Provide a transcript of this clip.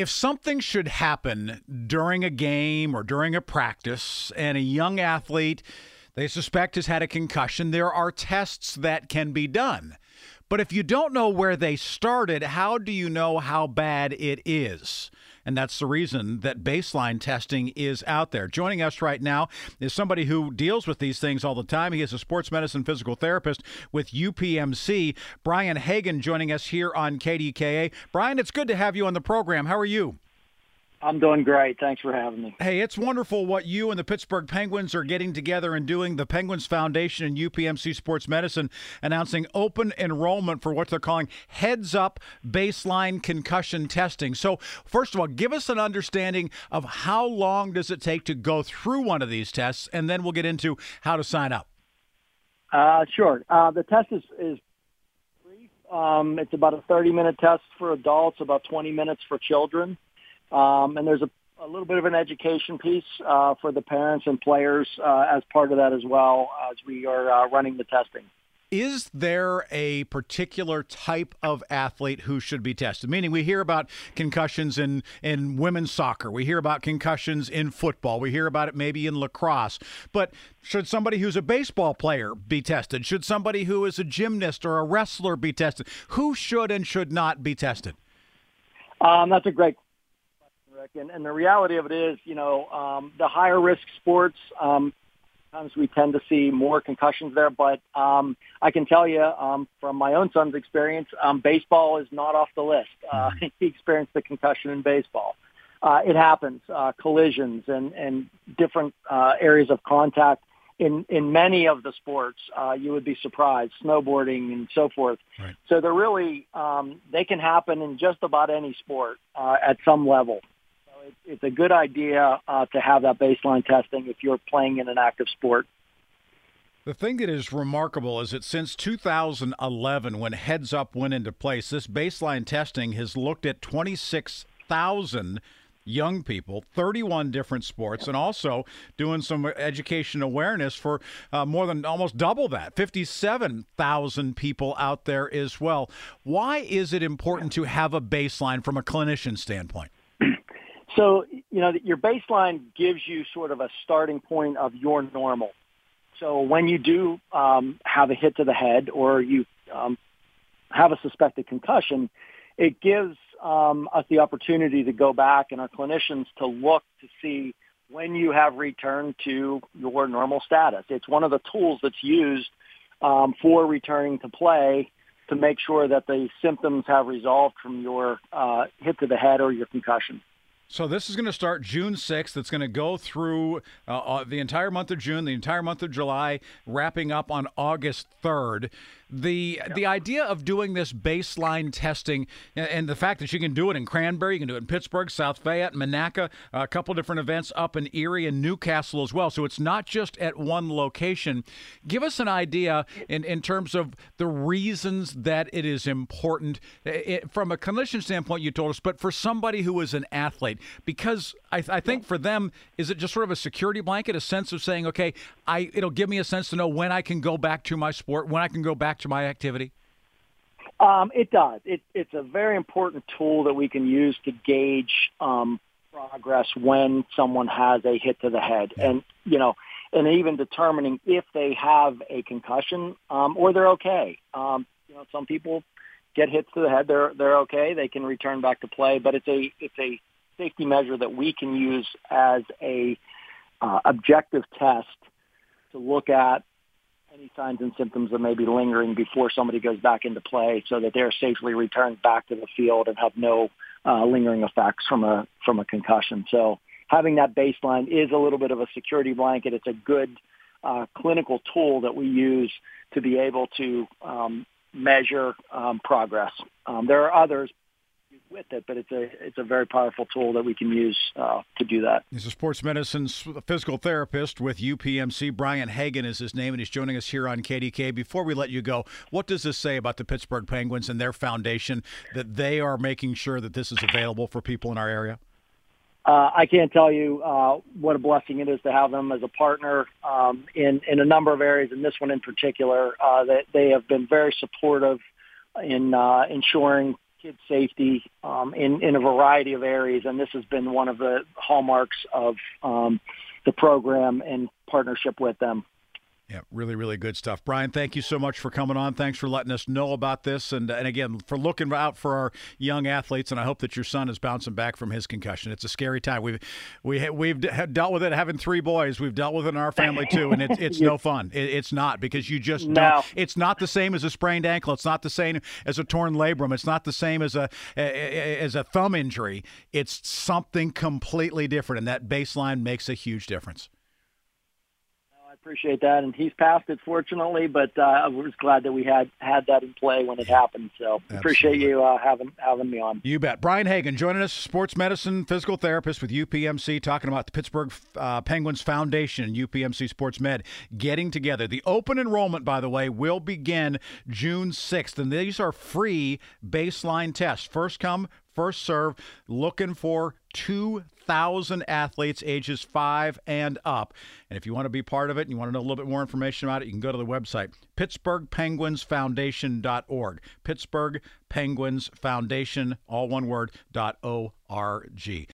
If something should happen during a game or during a practice and a young athlete they suspect has had a concussion, there are tests that can be done. But if you don't know where they started, how do you know how bad it is? And that's the reason that baseline testing is out there. Joining us right now is somebody who deals with these things all the time. He is a sports medicine physical therapist with UPMC. Brian Hagan joining us here on KDKA. Brian, it's good to have you on the program. How are you? I'm doing great. Thanks for having me. Hey, it's wonderful what you and the Pittsburgh Penguins are getting together and doing. The Penguins Foundation and UPMC Sports Medicine announcing open enrollment for what they're calling heads up baseline concussion testing. So, first of all, give us an understanding of how long does it take to go through one of these tests, and then we'll get into how to sign up. Uh, sure. Uh, the test is, is brief. Um, it's about a 30 minute test for adults, about 20 minutes for children. Um, and there's a, a little bit of an education piece uh, for the parents and players uh, as part of that as well as we are uh, running the testing. Is there a particular type of athlete who should be tested? Meaning, we hear about concussions in, in women's soccer, we hear about concussions in football, we hear about it maybe in lacrosse. But should somebody who's a baseball player be tested? Should somebody who is a gymnast or a wrestler be tested? Who should and should not be tested? Um, that's a great Rick. And, and the reality of it is, you know, um, the higher risk sports, um, sometimes we tend to see more concussions there. But um, I can tell you um, from my own son's experience, um, baseball is not off the list. Uh, mm-hmm. he experienced a concussion in baseball. Uh, it happens, uh, collisions and, and different uh, areas of contact in in many of the sports, uh, you would be surprised, snowboarding and so forth. Right. So they're really um, they can happen in just about any sport uh, at some level it's a good idea uh, to have that baseline testing if you're playing in an active sport. The thing that is remarkable is that since 2011, when Heads Up went into place, this baseline testing has looked at 26,000 young people, 31 different sports, and also doing some education awareness for uh, more than almost double that 57,000 people out there as well. Why is it important to have a baseline from a clinician standpoint? So, you know, your baseline gives you sort of a starting point of your normal. So when you do um, have a hit to the head or you um, have a suspected concussion, it gives um, us the opportunity to go back and our clinicians to look to see when you have returned to your normal status. It's one of the tools that's used um, for returning to play to make sure that the symptoms have resolved from your uh, hit to the head or your concussion. So this is going to start June 6th. It's going to go through uh, uh, the entire month of June, the entire month of July, wrapping up on August 3rd the yeah. the idea of doing this baseline testing and the fact that you can do it in Cranberry, you can do it in Pittsburgh, South Fayette, Monaca, a couple different events up in Erie and New Castle as well. So it's not just at one location. Give us an idea in, in terms of the reasons that it is important it, from a clinician standpoint. You told us, but for somebody who is an athlete, because I, I think for them, is it just sort of a security blanket, a sense of saying, okay, I it'll give me a sense to know when I can go back to my sport, when I can go back to my activity? Um, it does. It, it's a very important tool that we can use to gauge um, progress when someone has a hit to the head, yeah. and you know, and even determining if they have a concussion um, or they're okay. Um, you know, some people get hits to the head; they're they're okay. They can return back to play, but it's a it's a safety measure that we can use as a uh, objective test to look at any signs and symptoms that may be lingering before somebody goes back into play so that they're safely returned back to the field and have no uh, lingering effects from a from a concussion. So having that baseline is a little bit of a security blanket. It's a good uh, clinical tool that we use to be able to um, measure um, progress. Um, there are others, with it, but it's a it's a very powerful tool that we can use uh, to do that. He's a sports medicine physical therapist with UPMC. Brian Hagan is his name, and he's joining us here on KDK. Before we let you go, what does this say about the Pittsburgh Penguins and their foundation that they are making sure that this is available for people in our area? Uh, I can't tell you uh, what a blessing it is to have them as a partner um, in in a number of areas, and this one in particular. Uh, that they have been very supportive in uh, ensuring kid safety um, in in a variety of areas, and this has been one of the hallmarks of um, the program in partnership with them. Yeah, really, really good stuff. Brian, thank you so much for coming on. Thanks for letting us know about this, and and again for looking out for our young athletes. And I hope that your son is bouncing back from his concussion. It's a scary time. We've we we've dealt with it having three boys. We've dealt with it in our family too, and it's it's no fun. It, it's not because you just no. don't. It's not the same as a sprained ankle. It's not the same as a torn labrum. It's not the same as a as a thumb injury. It's something completely different, and that baseline makes a huge difference appreciate that. And he's passed it, fortunately, but uh, I was glad that we had had that in play when it happened. So Absolutely. appreciate you uh, having having me on. You bet. Brian Hagan joining us, sports medicine physical therapist with UPMC, talking about the Pittsburgh uh, Penguins Foundation and UPMC Sports Med getting together. The open enrollment, by the way, will begin June 6th, and these are free baseline tests. First come, first serve, looking for 2,000 athletes ages 5 and up. And if you want to be part of it and you want to know a little bit more information about it, you can go to the website, pittsburghpenguinsfoundation.org. Pittsburgh Penguins Foundation, all one word, dot O-R-G.